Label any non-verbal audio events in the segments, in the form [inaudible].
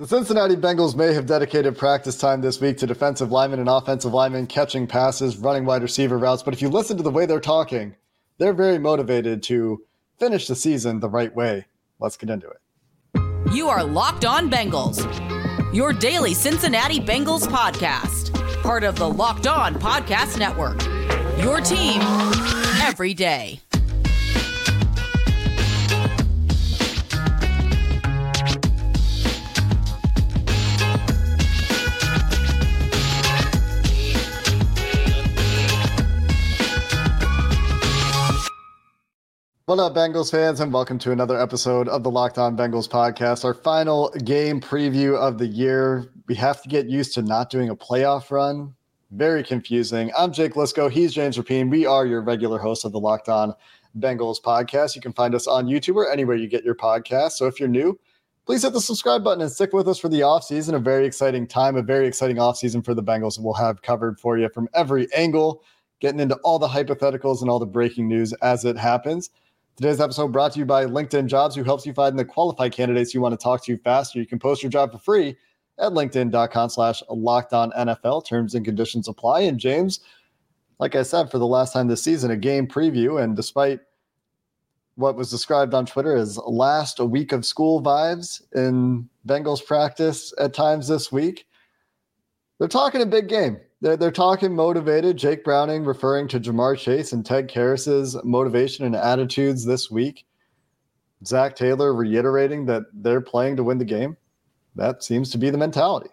The Cincinnati Bengals may have dedicated practice time this week to defensive linemen and offensive linemen catching passes, running wide receiver routes, but if you listen to the way they're talking, they're very motivated to finish the season the right way. Let's get into it. You are Locked On Bengals, your daily Cincinnati Bengals podcast, part of the Locked On Podcast Network. Your team every day. What up, Bengals fans, and welcome to another episode of the Locked On Bengals podcast, our final game preview of the year. We have to get used to not doing a playoff run. Very confusing. I'm Jake Liskow. He's James Rapien. We are your regular host of the Locked On Bengals podcast. You can find us on YouTube or anywhere you get your podcast. So if you're new, please hit the subscribe button and stick with us for the offseason. A very exciting time, a very exciting offseason for the Bengals. We'll have covered for you from every angle, getting into all the hypotheticals and all the breaking news as it happens. Today's episode brought to you by LinkedIn Jobs, who helps you find the qualified candidates you want to talk to faster. You can post your job for free at linkedin.com slash locked on NFL. Terms and conditions apply. And James, like I said, for the last time this season, a game preview. And despite what was described on Twitter as last a week of school vibes in Bengals practice at times this week, they're talking a big game. They're, they're talking motivated. Jake Browning referring to Ja'Marr Chase and Ted Karras's motivation and attitudes this week. Zac Taylor reiterating that they're playing to win the game. That seems to be the mentality.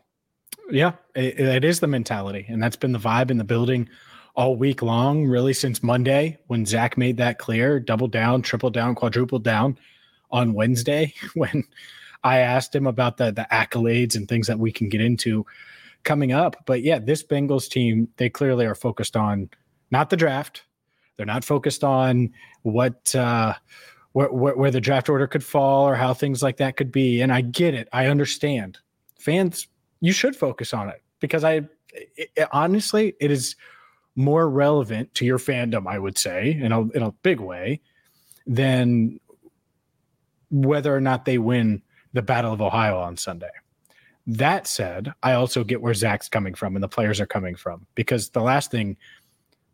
Yeah, it, it is the mentality. And that's been the vibe in the building all week long, really since Monday when Zac made that clear double down, triple down, quadruple down on Wednesday [laughs] when I asked him about the, the accolades and things that we can get into coming up. But yeah, this Bengals team, they clearly are focused on not the draft. They're not focused on what uh, where, where, where the draft order could fall or how things like that could be. And I get it. I understand. Fans, you should focus on it because I it, it, honestly, it is more relevant to your fandom, I would say, in a in a big way, than whether or not they win the Battle of Ohio on Sunday. That said, I also get where Zac's coming from and the players are coming from because the last thing,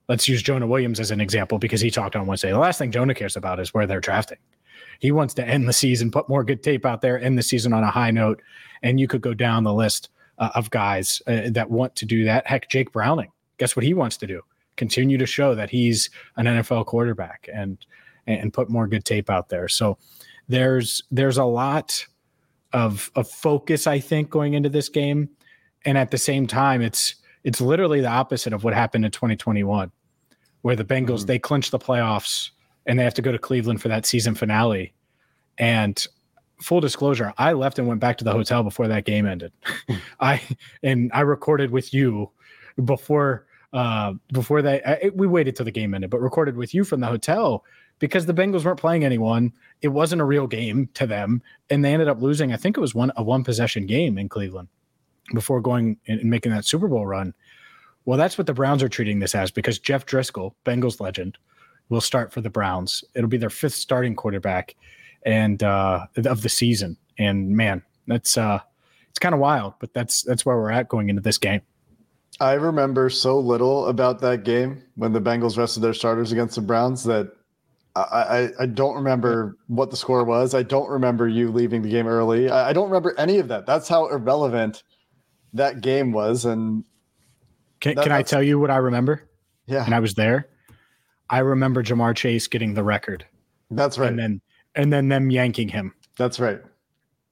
let's use Jonah Williams as an example because he talked on Wednesday. The last thing Jonah cares about is where they're drafting. He wants to end the season, put more good tape out there, end the season on a high note. And you could go down the list uh, of guys uh, that want to do that. Heck, Jake Browning, guess what he wants to do? Continue to show that he's an NFL quarterback and and put more good tape out there. So there's there's a lot of of focus, I think, going into this game. And at the same time, it's it's literally the opposite of what happened in 2021, where the Bengals mm-hmm. they clinch the playoffs and they have to go to Cleveland for that season finale. And full disclosure, I left and went back to the hotel before that game ended. [laughs] [laughs] I and I recorded with you before uh before that I, we waited till the game ended, but recorded with you from the hotel because the Bengals weren't playing anyone. It wasn't a real game to them, and they ended up losing. I think it was one a one possession game in Cleveland before going and making that Super Bowl run. Well, that's what the Browns are treating this as because Jeff Driskel, Bengals legend, will start for the Browns. It'll be their fifth starting quarterback and uh, of the season. And man, that's uh, it's kind of wild, but that's that's where we're at going into this game. I remember so little about that game when the Bengals rested their starters against the Browns that I, I don't remember what the score was. I don't remember you leaving the game early. I, I don't remember any of that. That's how irrelevant that game was. And can, that, can I tell you what I remember? Yeah. And I was there. I remember Ja'Marr Chase getting the record. That's right. And then and then them yanking him. That's right.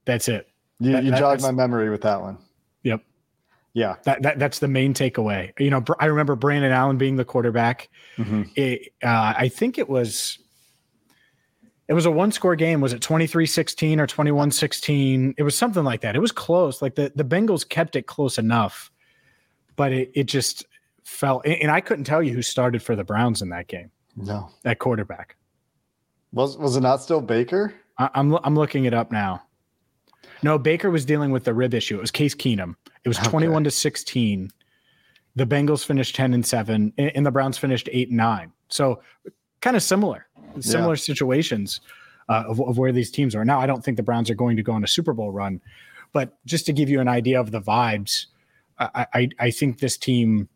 That's it. You, that, you jogged my memory with that one. Yep. Yeah, that, that that's the main takeaway. You know, I remember Brandon Allen being the quarterback. Mm-hmm. It, uh, I think it was it was a one score game. Was it 23-16 or 21-16? It was something like that. It was close. Like the, the Bengals kept it close enough, but it, it just fell. And I couldn't tell you who started for the Browns in that game. No. At quarterback. Was was it not still Baker? I, I'm I'm looking it up now. No, Baker was dealing with the rib issue. It was Case Keenum. It was 21 to 16. The Bengals finished 10 and 7 and the Browns finished 8 and 9. So kind of similar, similar yeah. situations uh, of, of where these teams are. Now, I don't think the Browns are going to go on a Super Bowl run, but just to give you an idea of the vibes, I, I, I think this team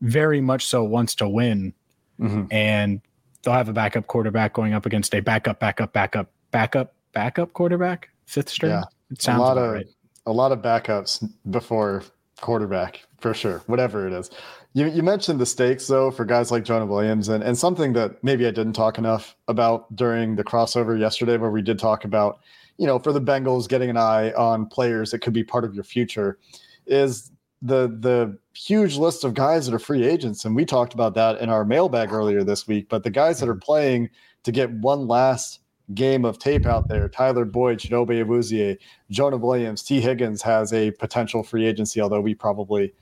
very much so wants to win. Mm-hmm. And they'll have a backup quarterback going up against a backup, backup, backup, backup, backup quarterback, fifth string. Yeah. It sounds a lot of right. a lot of backups before quarterback for sure, whatever it is. You, you mentioned the stakes though for guys like Jonah Williams and, and something that maybe I didn't talk enough about during the crossover yesterday, where we did talk about, you know, for the Bengals getting an eye on players that could be part of your future is the the huge list of guys that are free agents. And we talked about that in our mailbag earlier this week. But the guys that are playing to get one last game of tape out there, Tyler Boyd, Chidobe Awuzie, Jonah Williams, Tee Higgins has a potential free agency, although we probably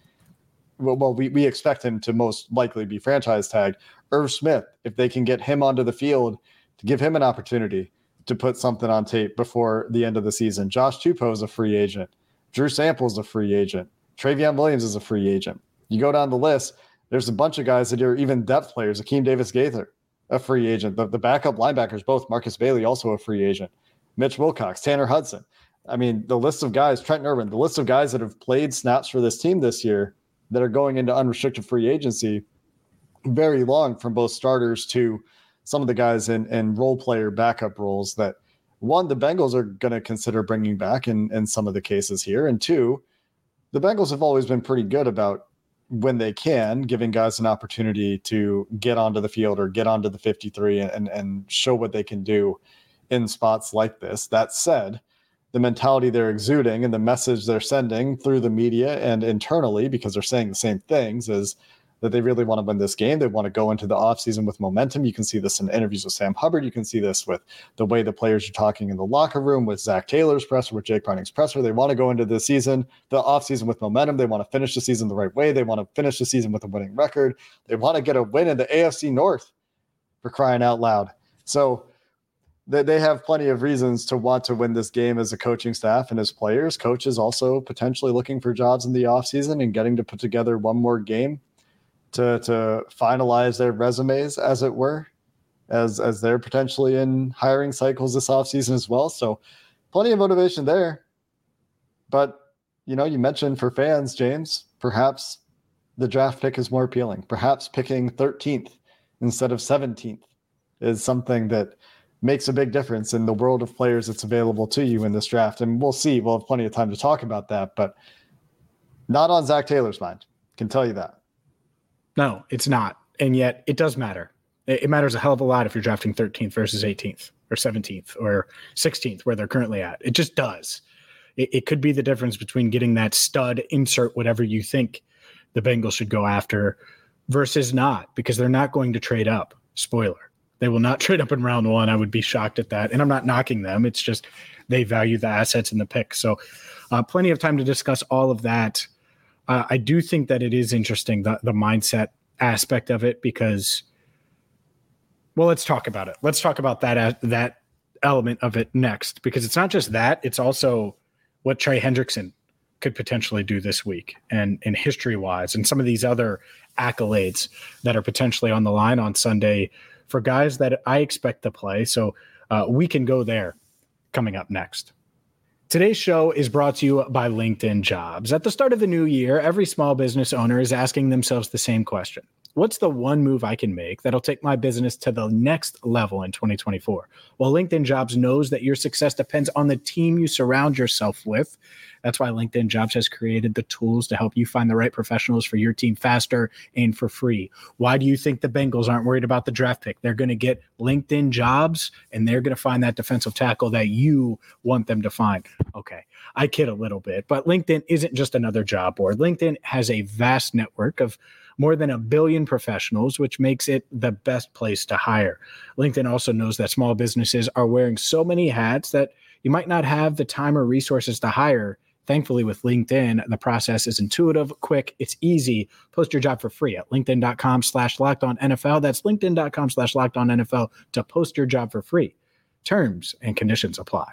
well, well we, we expect him to most likely be franchise tagged. Irv Smith, if they can get him onto the field to give him an opportunity to put something on tape before the end of the season. Josh Tupou is a free agent. Drew Sample is a free agent. Trayveon Williams is a free agent. You go down the list, there's a bunch of guys that are even depth players. Akeem Davis Gaither, a free agent. The, the backup linebackers, both Markus Bailey, also a free agent. Mitch Wilcox, Tanner Hudson. I mean, the list of guys, Trent Irwin, the list of guys that have played snaps for this team this year that are going into unrestricted free agency, very long from both starters to some of the guys in, in role player backup roles that one, the Bengals are going to consider bringing back in, in some of the cases here. And two, the Bengals have always been pretty good about when they can, giving guys an opportunity to get onto the field or get onto the 53 and, and show what they can do in spots like this. That said, the mentality they're exuding and the message they're sending through the media and internally, because they're saying the same things, is that they really want to win this game. They want to go into the offseason with momentum. You can see this in interviews with Sam Hubbard. You can see this with the way the players are talking in the locker room with Zac Taylor's presser, with Jake Browning's presser. They want to go into the season, the offseason with momentum. They want to finish the season the right way. They want to finish the season with a winning record. They want to get a win in the AFC North for crying out loud. So they, they have plenty of reasons to want to win this game as a coaching staff and as players. Coaches also potentially looking for jobs in the offseason and getting to put together one more game to to finalize their resumes, as it were, as as they're potentially in hiring cycles this offseason as well. So plenty of motivation there. But you know, you mentioned for fans, James, perhaps the draft pick is more appealing. Perhaps picking 13th instead of 17th is something that makes a big difference in the world of players that's available to you in this draft. And we'll see. We'll have plenty of time to talk about that, but not on Zac Taylor's mind. Can tell you that. No, it's not. And yet it does matter. It, matters a hell of a lot if you're drafting 13th versus 18th or 17th or 16th, where they're currently at. It just does. It, it could be the difference between getting that stud, insert whatever you think the Bengals should go after versus not, because they're not going to trade up. Spoiler. They will not [laughs] trade up in round one. I would be shocked at that. And I'm not knocking them. It's just they value the assets in the pick. So, uh, plenty of time to discuss all of that uh, I do think that it is interesting the the mindset aspect of it because, well, let's talk about it. Let's talk about that that element of it next because it's not just that; it's also what Trey Hendrickson could potentially do this week and in history wise and some of these other accolades that are potentially on the line on Sunday for guys that I expect to play. So uh, we can go there coming up next. Today's show is brought to you by LinkedIn Jobs. At the start of the new year, every small business owner is asking themselves the same question what's the one move I can make that'll take my business to the next level in 2024? Well, LinkedIn Jobs knows that your success depends on the team you surround yourself with. That's why LinkedIn Jobs has created the tools to help you find the right professionals for your team faster and for free. Why do you think the Bengals aren't worried about the draft pick? They're going to get LinkedIn Jobs and they're going to find that defensive tackle that you want them to find. Okay, I kid a little bit, but LinkedIn isn't just another job board. LinkedIn has a vast network of more than a billion professionals, which makes it the best place to hire. LinkedIn also knows that small businesses are wearing so many hats that you might not have the time or resources to hire Thankfully, with LinkedIn, the process is intuitive, quick, it's easy. Post your job for free at LinkedIn.com slash locked on NFL. That's LinkedIn.com slash locked on NFL to post your job for free. Terms and conditions apply.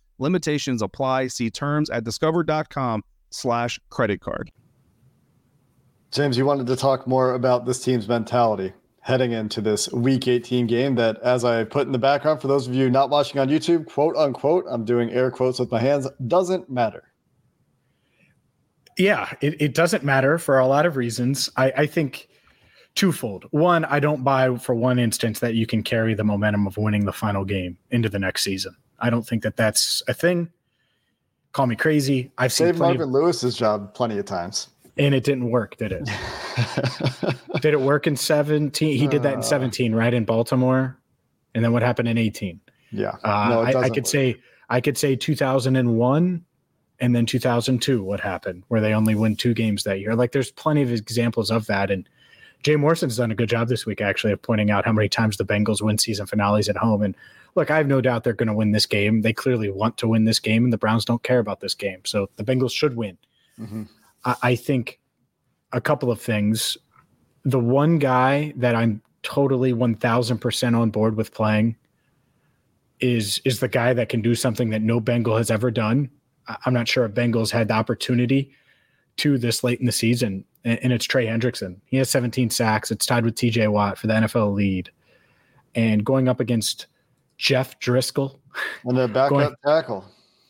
Limitations apply. See terms at discover.com slash credit card. James, you wanted to talk more about this team's mentality heading into this week 18 game that as i put in the background for those of you not watching on youtube quote unquote i'm doing air quotes with my hands doesn't matter yeah it, it doesn't matter for a lot of reasons I, I think twofold one i don't buy for one instance that you can carry the momentum of winning the final game into the next season i don't think that that's a thing call me crazy i've seen saved marvin of, lewis's job plenty of times and it didn't work, did it? [laughs] did it work in 17? He did that in uh. 17, right? In Baltimore. And then what happened in 18? Yeah. Uh, no, I, I, could work. say I could say 2001 and then 2002 what happened where they only win two games that year. Like there's plenty of examples of that and Jay Morrison's done a good job this week actually of pointing out how many times the Bengals win season finales at home and look, I have no doubt they're going to win this game. They clearly want to win this game and the Browns don't care about this game. So the Bengals should win. Mm-hmm. I, I think a couple of things. The one guy that I'm totally 1000% on board with playing is is the guy that can do something that no Bengal has ever done. I'm not sure if Bengals had the opportunity to this late in the season, and it's Trey Hendrickson. He has 17 sacks. It's tied with TJ Watt for the NFL lead. And going up against Jeff Driskel. And the backup going, tackle.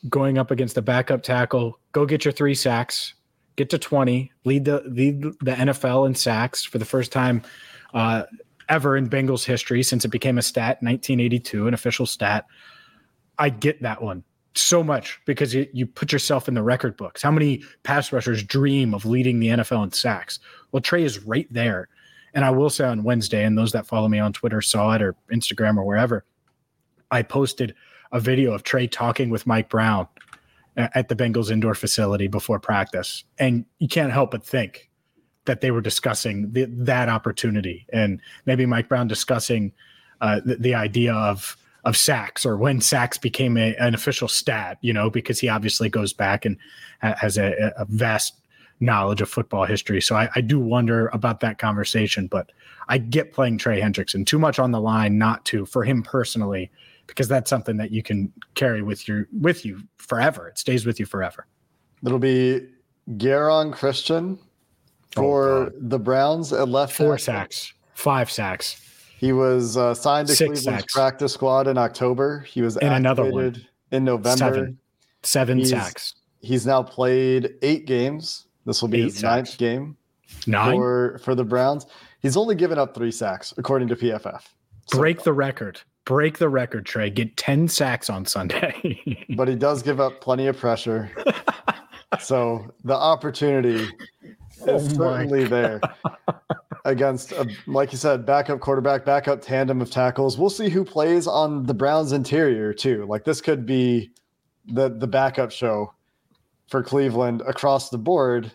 Going up against the backup tackle. Go get your three sacks get to 20, lead the lead the NFL in sacks for the first time uh, ever in Bengals history since it became a stat in 1982, an official stat. I get that one so much because you, you put yourself in the record books. How many pass rushers dream of leading the NFL in sacks? Well, Trey is right there. And I will say on Wednesday, and those that follow me on Twitter saw it or Instagram or wherever, I posted a video of Trey talking with Mike Brown at the Bengals indoor facility before practice. And you can't help but think that they were discussing the, that opportunity and maybe Mike Brown discussing uh, the, the, idea of of sacks or when sacks became a, an official stat, you know, because he obviously goes back and has a, a vast knowledge of football history. So I, I, do wonder about that conversation, but I get playing Trey Hendrickson too much on the line not to for him personally because that's something that you can carry with your with you forever. It stays with you forever. It'll be Geron Christian for oh, the Browns at left. Four sacks, five sacks. He was uh, signed to Six Cleveland's sacks. practice squad in October. He was and another one in November. Seven, Seven he's, sacks. He's now played eight games. This will be eight his sacks. ninth game Nine? for for the Browns. He's only given up three sacks according to PFF. Break the record break the record, Trey. Get 10 sacks on Sunday. [laughs] but he does give up plenty of pressure. [laughs] so the opportunity oh is oh certainly there against, a, like you said, backup quarterback, backup tandem of tackles. We'll see who plays on the Browns interior too. Like this could be the the backup show for Cleveland across the board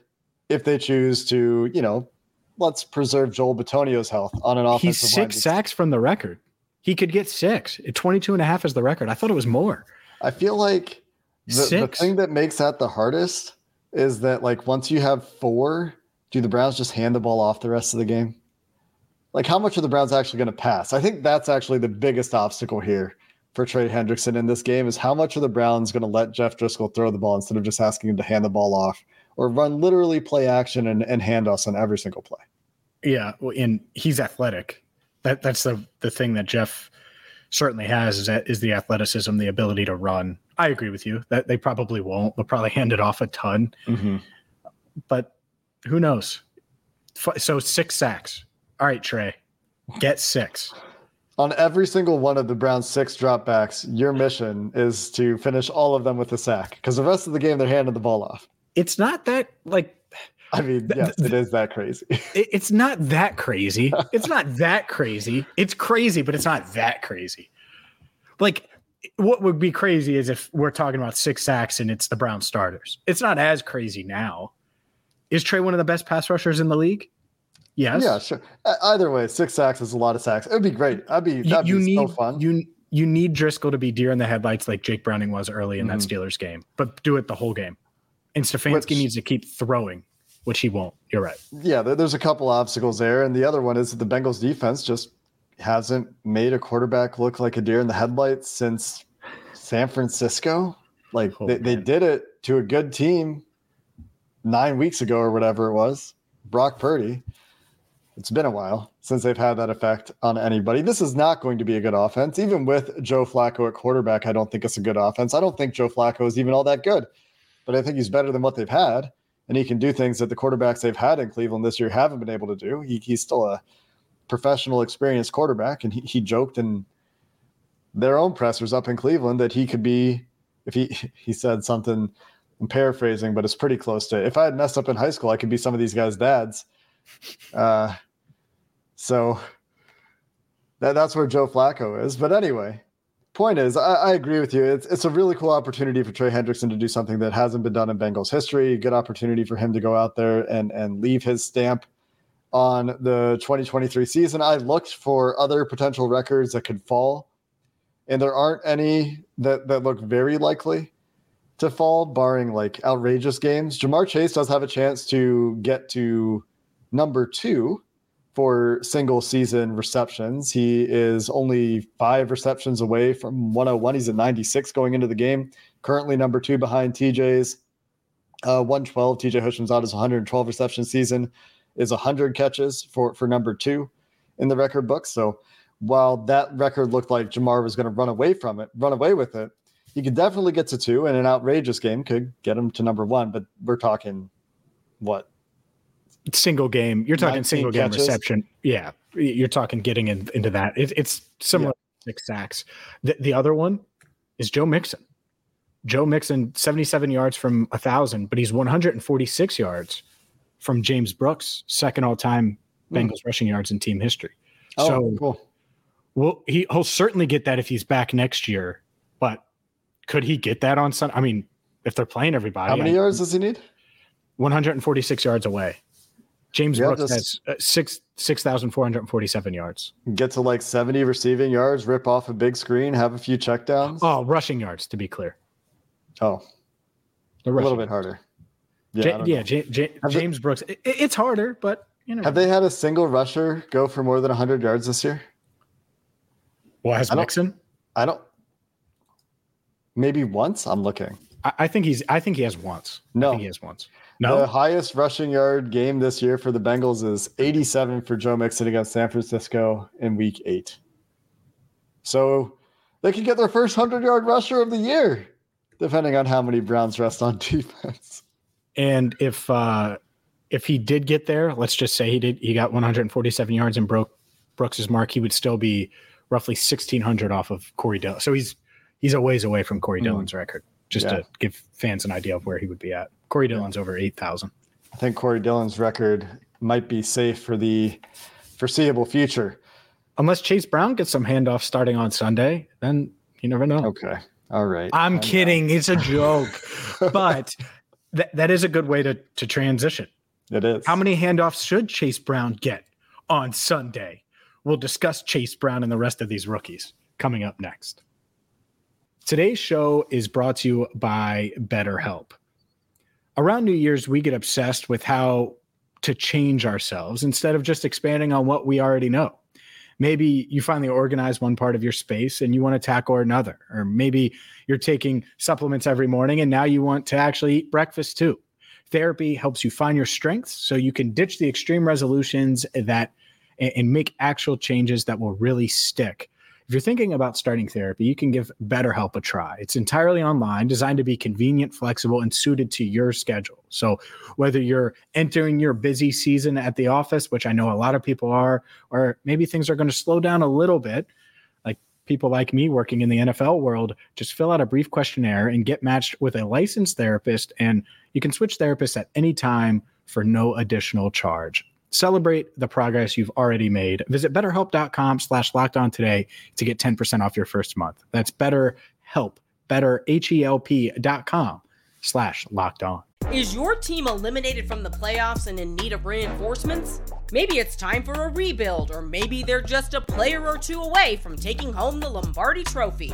if they choose to, you know, let's preserve Joel Bitonio's health on an offensive He's six sacks from the record. He could get six. 22 and a half is the record. I thought it was more. I feel like the, the thing that makes that the hardest is that like once you have four, do the Browns just hand the ball off the rest of the game? like how much are the Browns actually going to pass? I think that's actually the biggest obstacle here for Trey Hendrickson in this game is how much are the Browns going to let Jeff Driskel throw the ball instead of just asking him to hand the ball off or run literally play action and, and hand us on every single play. Yeah, well, and he's athletic. That that's the the thing that Jeff certainly has is that is the athleticism, the ability to run. I agree with you that they probably won't. They'll probably hand it off a ton, Mm-hmm. but who knows? So six sacks. All right, Trey, get six. On every single one of the Browns' six dropbacks, your mission is to finish all of them with a sack because the rest of the game they're handing the ball off. It's not that like I mean, yes, it is that crazy. it- it's not that crazy. [laughs] It's not that crazy. It's crazy, but it's not that crazy. Like what would be crazy is if we're talking about six sacks and it's the Brown starters. It's not as crazy now. Is Trey one of the best pass rushers in the league? Yes. Yeah, sure. Either way, six sacks is a lot of sacks. It would be great. I'd be You, that'd you be need so fun. you you need Driskel to be deer in the headlights like Jake Browning was early in that Mhm. Steelers game, but do it the whole game. And Stefanski Which- needs to keep throwing, which he won't. You're right. yeah, there's a couple obstacles there, and the other one is that the Bengals defense just hasn't made a quarterback look like a deer in the headlights since San Francisco. Like Oh, they, they did it to a good team nine weeks ago or whatever it was. Brock Purdy. It's been a while since they've had that effect on anybody. This is not going to be a good offense. Even with Joe Flacco at quarterback, I don't think it's a good offense. I don't think Joe Flacco is even all that good, but I think he's better than what they've had. And he can do things that the quarterbacks they've had in Cleveland this year haven't been able to do. He, he's still a professional, experienced quarterback. And he, he joked in their own pressers up in Cleveland that he could be, if he, [laughs] he said something, I'm paraphrasing, but it's pretty close to if I had messed up in high school, I could be some of these guys' dads. Uh, so that, that's where Joe Flacco is. But anyway, point is, I, I agree with you. It's it's a really cool opportunity for Trey Hendrickson to do something that hasn't been done in Bengals history. Good opportunity for him to go out there and and leave his stamp on the 2023 season. I looked for other potential records that could fall, and there aren't any that that look very likely to fall, barring like outrageous games. Ja'Marr Chase does have a chance to get to number two for single season receptions. He is only five receptions away from 101. He's at 96 going into the game. Currently number two behind TJ's uh, 112. TJ Houshmandzadeh's 112 reception season is 100 catches for for number two in the record book. So while that record looked like Ja'Marr was going to run away from it, run away with it, he could definitely get to two, and an outrageous game could get him to number one. But we're talking what single game. You're talking single game catches. reception. Yeah, you're talking getting in, into that. It, it's similar to six sacks. The, the other one is Joe Mixon. Joe Mixon, 77 yards from a thousand, but he's 146 yards from James Brooks, second all time hmm. Bengals rushing yards in team history. Oh, so cool. well, he, he'll certainly get that if he's back next year. But could he get that on Sunday? I mean, if they're playing everybody, How many I- yards does he need? 146 yards away. James Yeah, Brooks has uh, six six thousand four hundred forty seven yards. Get to like 70 receiving yards, rip off a big screen, have a few checkdowns. Oh, rushing yards to be clear. Oh, a little bit harder. Yeah, yeah, know. Ja- Ja- Have they- James Brooks. It, it's harder, but you know. Have they had a single rusher go for more than 100 yards this year? well, has I Mixon? I don't. Maybe once. I'm looking. I, I think he's. I think he has once. I No. think he has once. The highest rushing yard game this year for the Bengals is 87 for Joe Mixon against San Francisco in Week Eight. So they could get their first 100 yard rusher of the year, depending on how many Browns rest on [laughs] defense. and if uh if he did get there, let's just say he did. He got one hundred forty seven yards and broke Brooks's mark. He would still be roughly sixteen hundred off of Corey Dillon. So he's he's a ways away from Corey Mm. Dillon's record. Just Yeah. to give fans an idea of where he would be at. Corey Dillon's over eight thousand. I think Corey Dillon's record might be safe for the foreseeable future. Unless Chase Brown gets some handoffs starting on Sunday, then you never know. Okay. All right. I'm I kidding. It's a [laughs] joke. but that, that is a good way to, to transition. It is. How many handoffs should Chase Brown get on Sunday? We'll discuss Chase Brown and the rest of these rookies coming up next. Today's show is brought to you by BetterHelp. Around New Year's, we get obsessed with how to change ourselves instead of just expanding on what we already know. Maybe you finally organize one part of your space and you want to tackle another. Or maybe you're taking supplements every morning and now you want to actually eat breakfast too. Therapy helps you find your strengths so you can ditch the extreme resolutions that and make actual changes that will really stick if you're thinking about starting therapy, you can give BetterHelp a try. It's entirely online, designed to be convenient, flexible, and suited to your schedule. So, whether you're entering your busy season at the office, which I know a lot of people are, or maybe things are going to slow down a little bit, like people like me working in the NFL world, just fill out a brief questionnaire and get matched with a licensed therapist. And you can switch therapists at any time for no additional charge. Celebrate the progress you've already made. Visit betterhelp.com slash locked on today to get 10% off your first month. That's betterhelp, better, H-E-L-P dot com slash locked on. Is your team eliminated from the playoffs and in need of reinforcements? Maybe it's time for a rebuild, or maybe they're just a player or two away from taking home the Lombardi Trophy.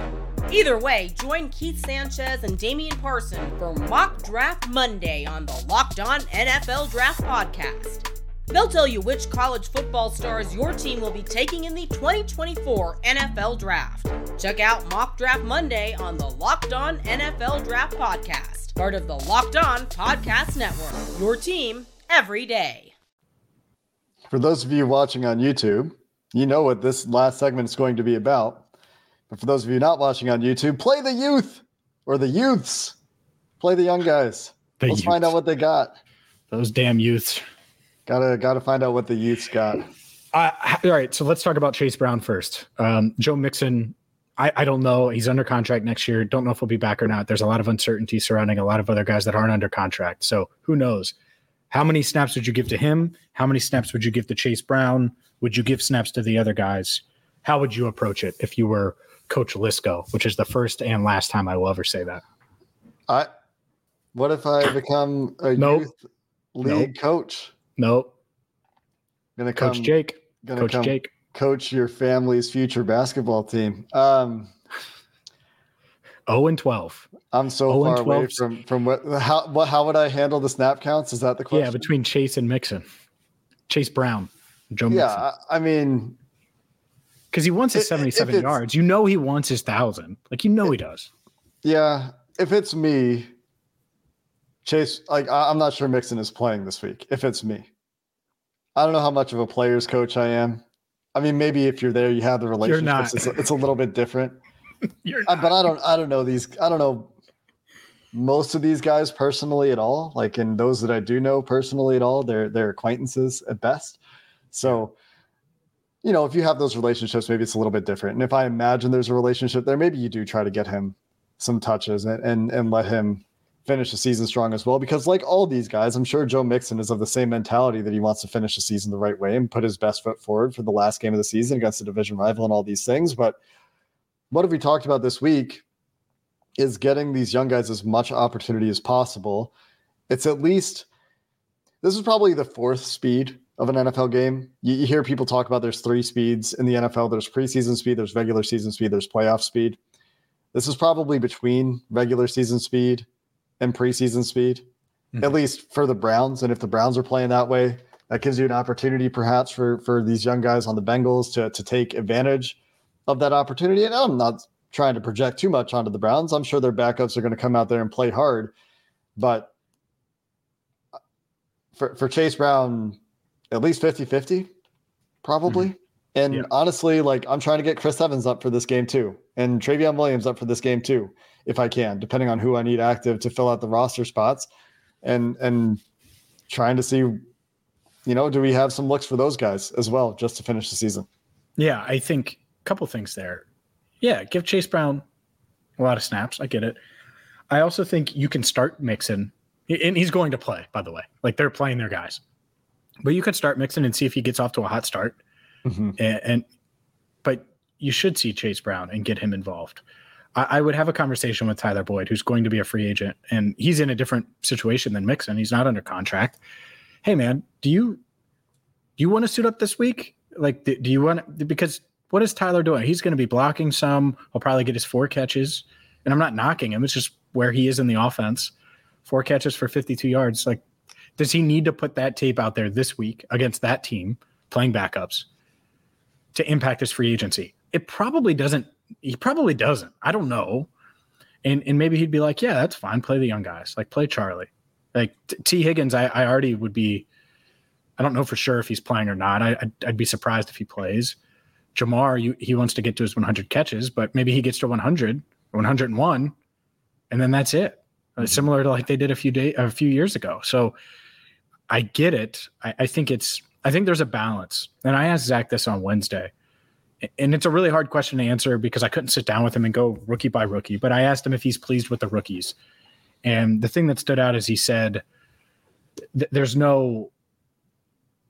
Either way, join Keith Sanchez and Damian Parson for Mock Draft Monday on the Locked On NFL Draft Podcast. They'll tell you which college football stars your team will be taking in the 2024 NFL Draft. Check out Mock Draft Monday on the Locked On NFL Draft Podcast, part of the Locked On Podcast Network. Your team every day. For those of you watching on YouTube, you know what this last segment is going to be about. But for those of you not watching on YouTube, play the youth or the youths. Play the young guys. The Let's youths. find out what they got. Those damn youths. Gotta gotta find out what the youths got. Uh, all right, so let's talk about Chase Brown first. Um, Joe Mixon, I, I don't know. He's under contract next year. Don't know if he'll be back or not. There's a lot of uncertainty surrounding a lot of other guys that aren't under contract. So who knows? How many snaps would you give to him? How many snaps would you give to Chase Brown? Would you give snaps to the other guys? How would you approach it if you were Coach Liskow, which is the first and last time I will ever say that? I. What if I become a nope. youth league nope. coach? Nope. Gonna coach come, Jake. Gonna coach Jake. Coach your family's future basketball team. Um, 0 and 12. I'm so far away from from what how what how would I handle the snap counts? Is that the question? Yeah, between Chase and Mixon. Chase Brown, Joe Yeah, Mixon. I mean because he wants his 77 yards. You know he wants his thousand. Like you know he does. Yeah. If it's me, Chase, like I'm not sure Mixon is playing this week. If it's me, I don't know how much of a player's coach I am. I mean, maybe if you're there, you have the relationships. It's, it's, a little bit different. [laughs] you're uh, but I don't. I don't know these. I don't know most of these guys personally at all. Like, and those that I do know personally at all, they're they're acquaintances at best. So, you know, if you have those relationships, maybe it's a little bit different. And if I imagine there's a relationship there, maybe you do try to get him some touches and and, and let him finish the season strong as well. Because like all these guys, I'm sure Joe Mixon is of the same mentality that he wants to finish the season the right way and put his best foot forward for the last game of the season against the division rival and all these things. But what have we talked about this week is getting these young guys as much opportunity as possible. It's at least this is probably the fourth speed of an NFL game. You, you hear people talk about there's three speeds in the NFL. There's preseason speed, there's regular season speed, there's playoff speed. This is probably between regular season speed and preseason speed, mm-hmm. at least for the Browns. And if the Browns are playing that way, that gives you an opportunity perhaps for for these young guys on the Bengals to to take advantage of that opportunity. And I'm not trying to project too much onto the Browns. I'm sure their backups are going to come out there and play hard, but for for Chase Brown, at least 50-50, probably. Mm-hmm. And yeah. honestly, like I'm trying to get Chris Evans up for this game too, and Trayveon Williams up for this game too if I can, depending on who I need active to fill out the roster spots, and and trying to see, you know, do we have some looks for those guys as well just to finish the season? Yeah, I think a couple things there. Yeah, give Chase Brown a lot of snaps. I get it. I also think you can start Mixon, and he's going to play. By the way, like they're playing their guys, but you could start Mixon and see if he gets off to a hot start. Mm-hmm. And, and but you should see Chase Brown and get him involved. I, I, would have a conversation with Tyler Boyd, who's going to be a free agent, and he's in a different situation than Mixon. He's not under contract. Hey, man, do you do you want to suit up this week? Like, do, do you want because what is Tyler doing? He's going to be blocking some. I'll probably get his four catches, and I'm not knocking him. It's just where he is in the offense. Four catches for 52 yards. Like, Does he need to put that tape out there this week against that team playing backups to impact his free agency? It probably doesn't. He probably doesn't. I don't know. And and maybe he'd be like, yeah, that's fine. Play the young guys. Like play Charlie. Like Tee Higgins, I, I already would be. I don't know for sure if he's playing or not. I, I'd, I'd be surprised if he plays. Ja'Marr, you, he wants to get to his 100 catches, but maybe he gets to 100 101, and then that's it. Uh, similar to like they did a few day a few years ago. So I get it. I, I think it's I think there's a balance. And I asked Zac this on Wednesday, and it's a really hard question to answer because I couldn't sit down with him and go rookie by rookie. But I asked him if he's pleased with the rookies, and the thing that stood out is he said th- there's no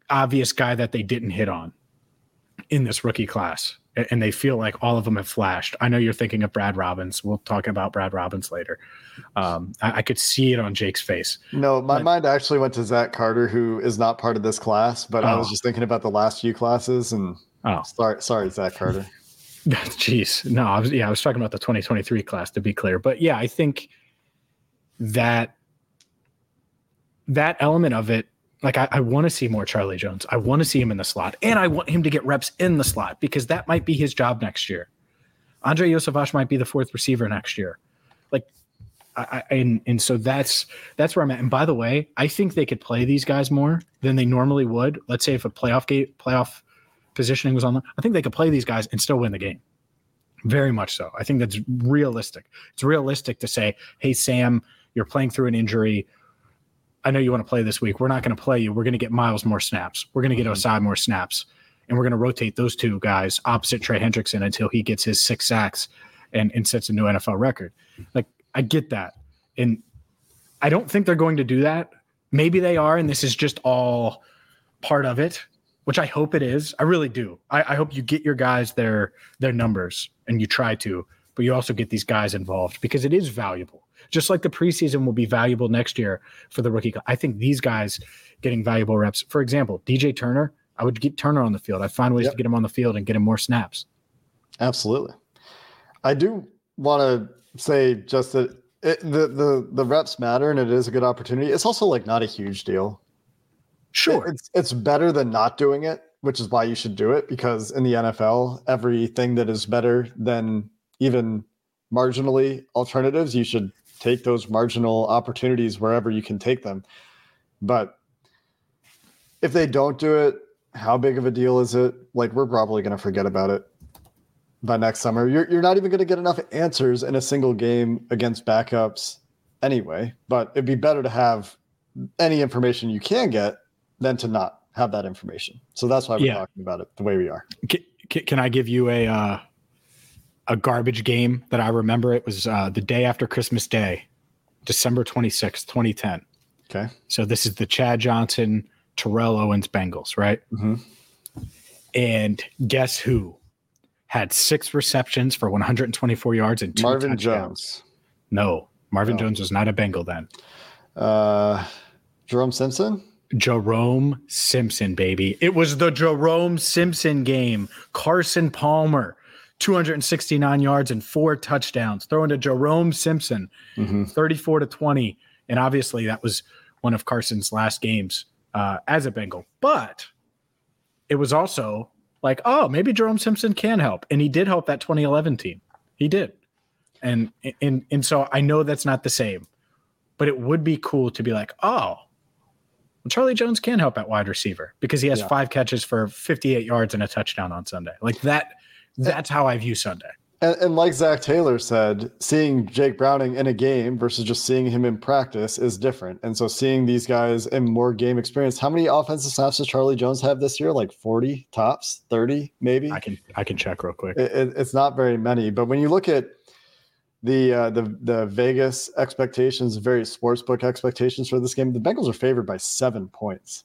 obvious guy that they didn't hit on in this rookie class and they feel like all of them have flashed. I know you're thinking of Brad Robbins. We'll talk about Brad Robbins later. Um, I, I, could see it on Jake's face. No, my but, mind actually went to Zach Carter, who is not part of this class, but oh. I was oh. just thinking about the last few classes and oh, sorry, sorry, Zach Carter. [laughs] Jeez, no, I was yeah, I was talking about the 2023 class to be clear, but yeah, I think that that element of it like I, I want to see more Charlie Jones. I want to see him in the slot, and I want him to get reps in the slot because that might be his job next year. Andre Iosivas might be the fourth receiver next year. Like, I, I, and and so that's that's where I'm at. And by the way, I think they could play these guys more than they normally would. Let's say if a playoff game playoff positioning was on them, I think they could play these guys and still win the game. Very much so. I think that's realistic. It's realistic to say, "Hey, Sam, you're playing through an injury I know you want to play this week. We're not going to play you. We're going to get Myles more snaps. We're going to get mm-hmm. Ossai more snaps. And we're going to rotate those two guys opposite Trey Hendrickson until he gets his six sacks and, and sets a new NFL record. Like, I get that. And I don't think they're going to do that. Maybe they are. And this is just all part of it, which I hope it is. I really do. I, I hope you get your guys their their numbers and you try to, but you also get these guys involved because it is valuable just like the preseason will be valuable next year for the rookie. I think these guys getting valuable reps. For example, DJ Turner, I would get Turner on the field. I find ways yep. to get him on the field and get him more snaps. Absolutely. I do want to say just that it, the the the reps matter and it is a good opportunity. It's also like not a huge deal. Sure. It's it's better than not doing it, which is why you should do it because in the NFL, everything that is better than even marginally alternatives, you should take those marginal opportunities wherever you can take them. But if they don't do it, how big of a deal is it? Like we're probably going to forget about it by next summer. You're you're not even going to get enough answers in a single game against backups anyway. But it'd be better to have any information you can get than to not have that information. So that's why we're yeah. talking about it the way we are. Can, can I give you a uh, a garbage game that I remember. It was uh, the day after Christmas Day, December 26th, 2010. Okay. So this is the Chad Johnson, Terrell Owens Bengals, right? Mm-hmm. And guess who had six receptions for 124 yards and two Marvin touchdowns? Jones. No, Marvin no. Jones was not a Bengal then. Uh, Jerome Simpson? Jerome Simpson, baby. It was the Jerome Simpson game. Carson Palmer 269 yards and four touchdowns, throwing to Jerome Simpson, mm-hmm. 34 to 20. And obviously, that was one of Carson's last games uh, as a Bengal. But it was also like, oh, maybe Jerome Simpson can help. And he did help that 2011 team. He did. And, and, and so I know that's not the same, but it would be cool to be like, oh, well, Charlie Jones can help at wide receiver because he has yeah. five catches for 58 yards and a touchdown on Sunday. Like that that's how I view Sunday. And, and, like Zac Taylor said, seeing Jake Browning in a game versus just seeing him in practice is different. And so seeing these guys in more game experience, how many offensive snaps does Charlie Jones have this year? Like 40 tops, 30 maybe? I can I can check real quick. It, it, it's not very many. But when you look at the uh, the the Vegas expectations, very sportsbook expectations for this game, the Bengals are favored by seven points.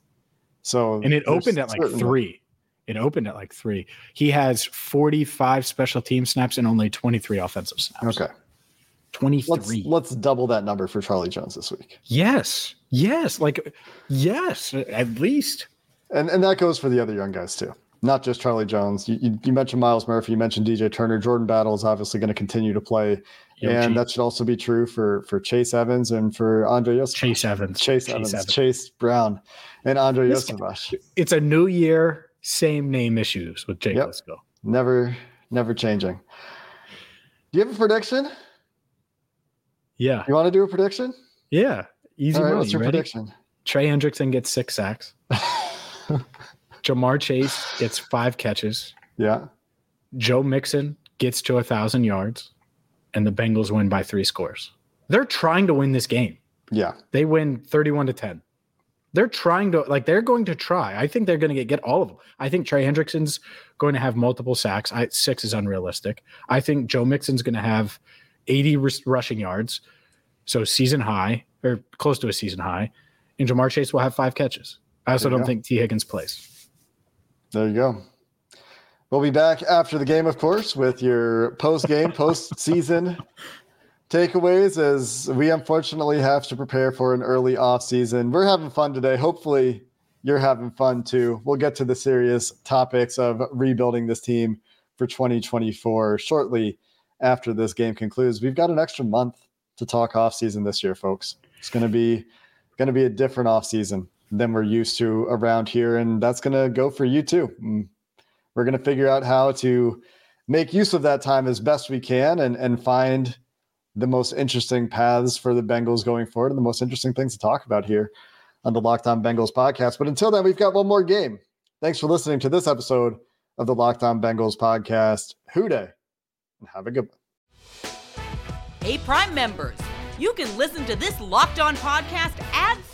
So and it opened at like three. It opened at like three. He has 45 special team snaps and only 23 offensive snaps. Okay. 23. Let's, let's double that number for Charlie Jones this week. Yes. Yes. Like, yes, at least. And and that goes for the other young guys too. Not just Charlie Jones. You, you, you, mentioned Myles Murphy, you mentioned DJ Turner. Jordan Battle is obviously going to continue to play. Yo, and that should also be true for for Chase Evans and for Andre Yosef. Chase Evans. Chase, Chase Evans. Evans. Chase Brown and Andre Iosivas. It's a new year, same name issues with Jake yep. Go. Never, never changing. Do you have a prediction? Yeah. You want to do a prediction? Yeah. Easy. All right, what's your ready? prediction? Trey Hendrickson gets six sacks. [laughs] Ja'Marr Chase gets five catches. Yeah. Joe Mixon gets to a thousand yards, and the Bengals win by three scores. They're trying to win this game. Yeah. They win 31 to 10. They're trying to like they're going to try. I think they're going to get, get all of them. I think Trey Hendrickson's going to have multiple sacks. I, six is unrealistic. I think Joe Mixon's going to have 80 rushing yards, so season high or close to a season high, and Ja'Marr Chase will have five catches. I also don't think Tee Higgins plays. There you go. We'll be back after the game, of course, with your post game, post season [laughs] takeaways. As we unfortunately have to prepare for an early off season. We're having fun today. Hopefully, you're having fun too. We'll get to the serious topics of rebuilding this team for 2024 shortly after this game concludes. We've got an extra month to talk off season this year, folks. It's going to be going to be a different off season than we're used to around here, and that's going to go for you too. Mm. We're going to figure out how to make use of that time as best we can, and and find the most interesting paths for the Bengals going forward, and the most interesting things to talk about here on the Locked On Bengals podcast. But until then, we've got one more game. Thanks for listening to this episode of the Locked On Bengals podcast. Who Dey, and have a good one. Hey, Prime members, you can listen to this Locked On podcast ad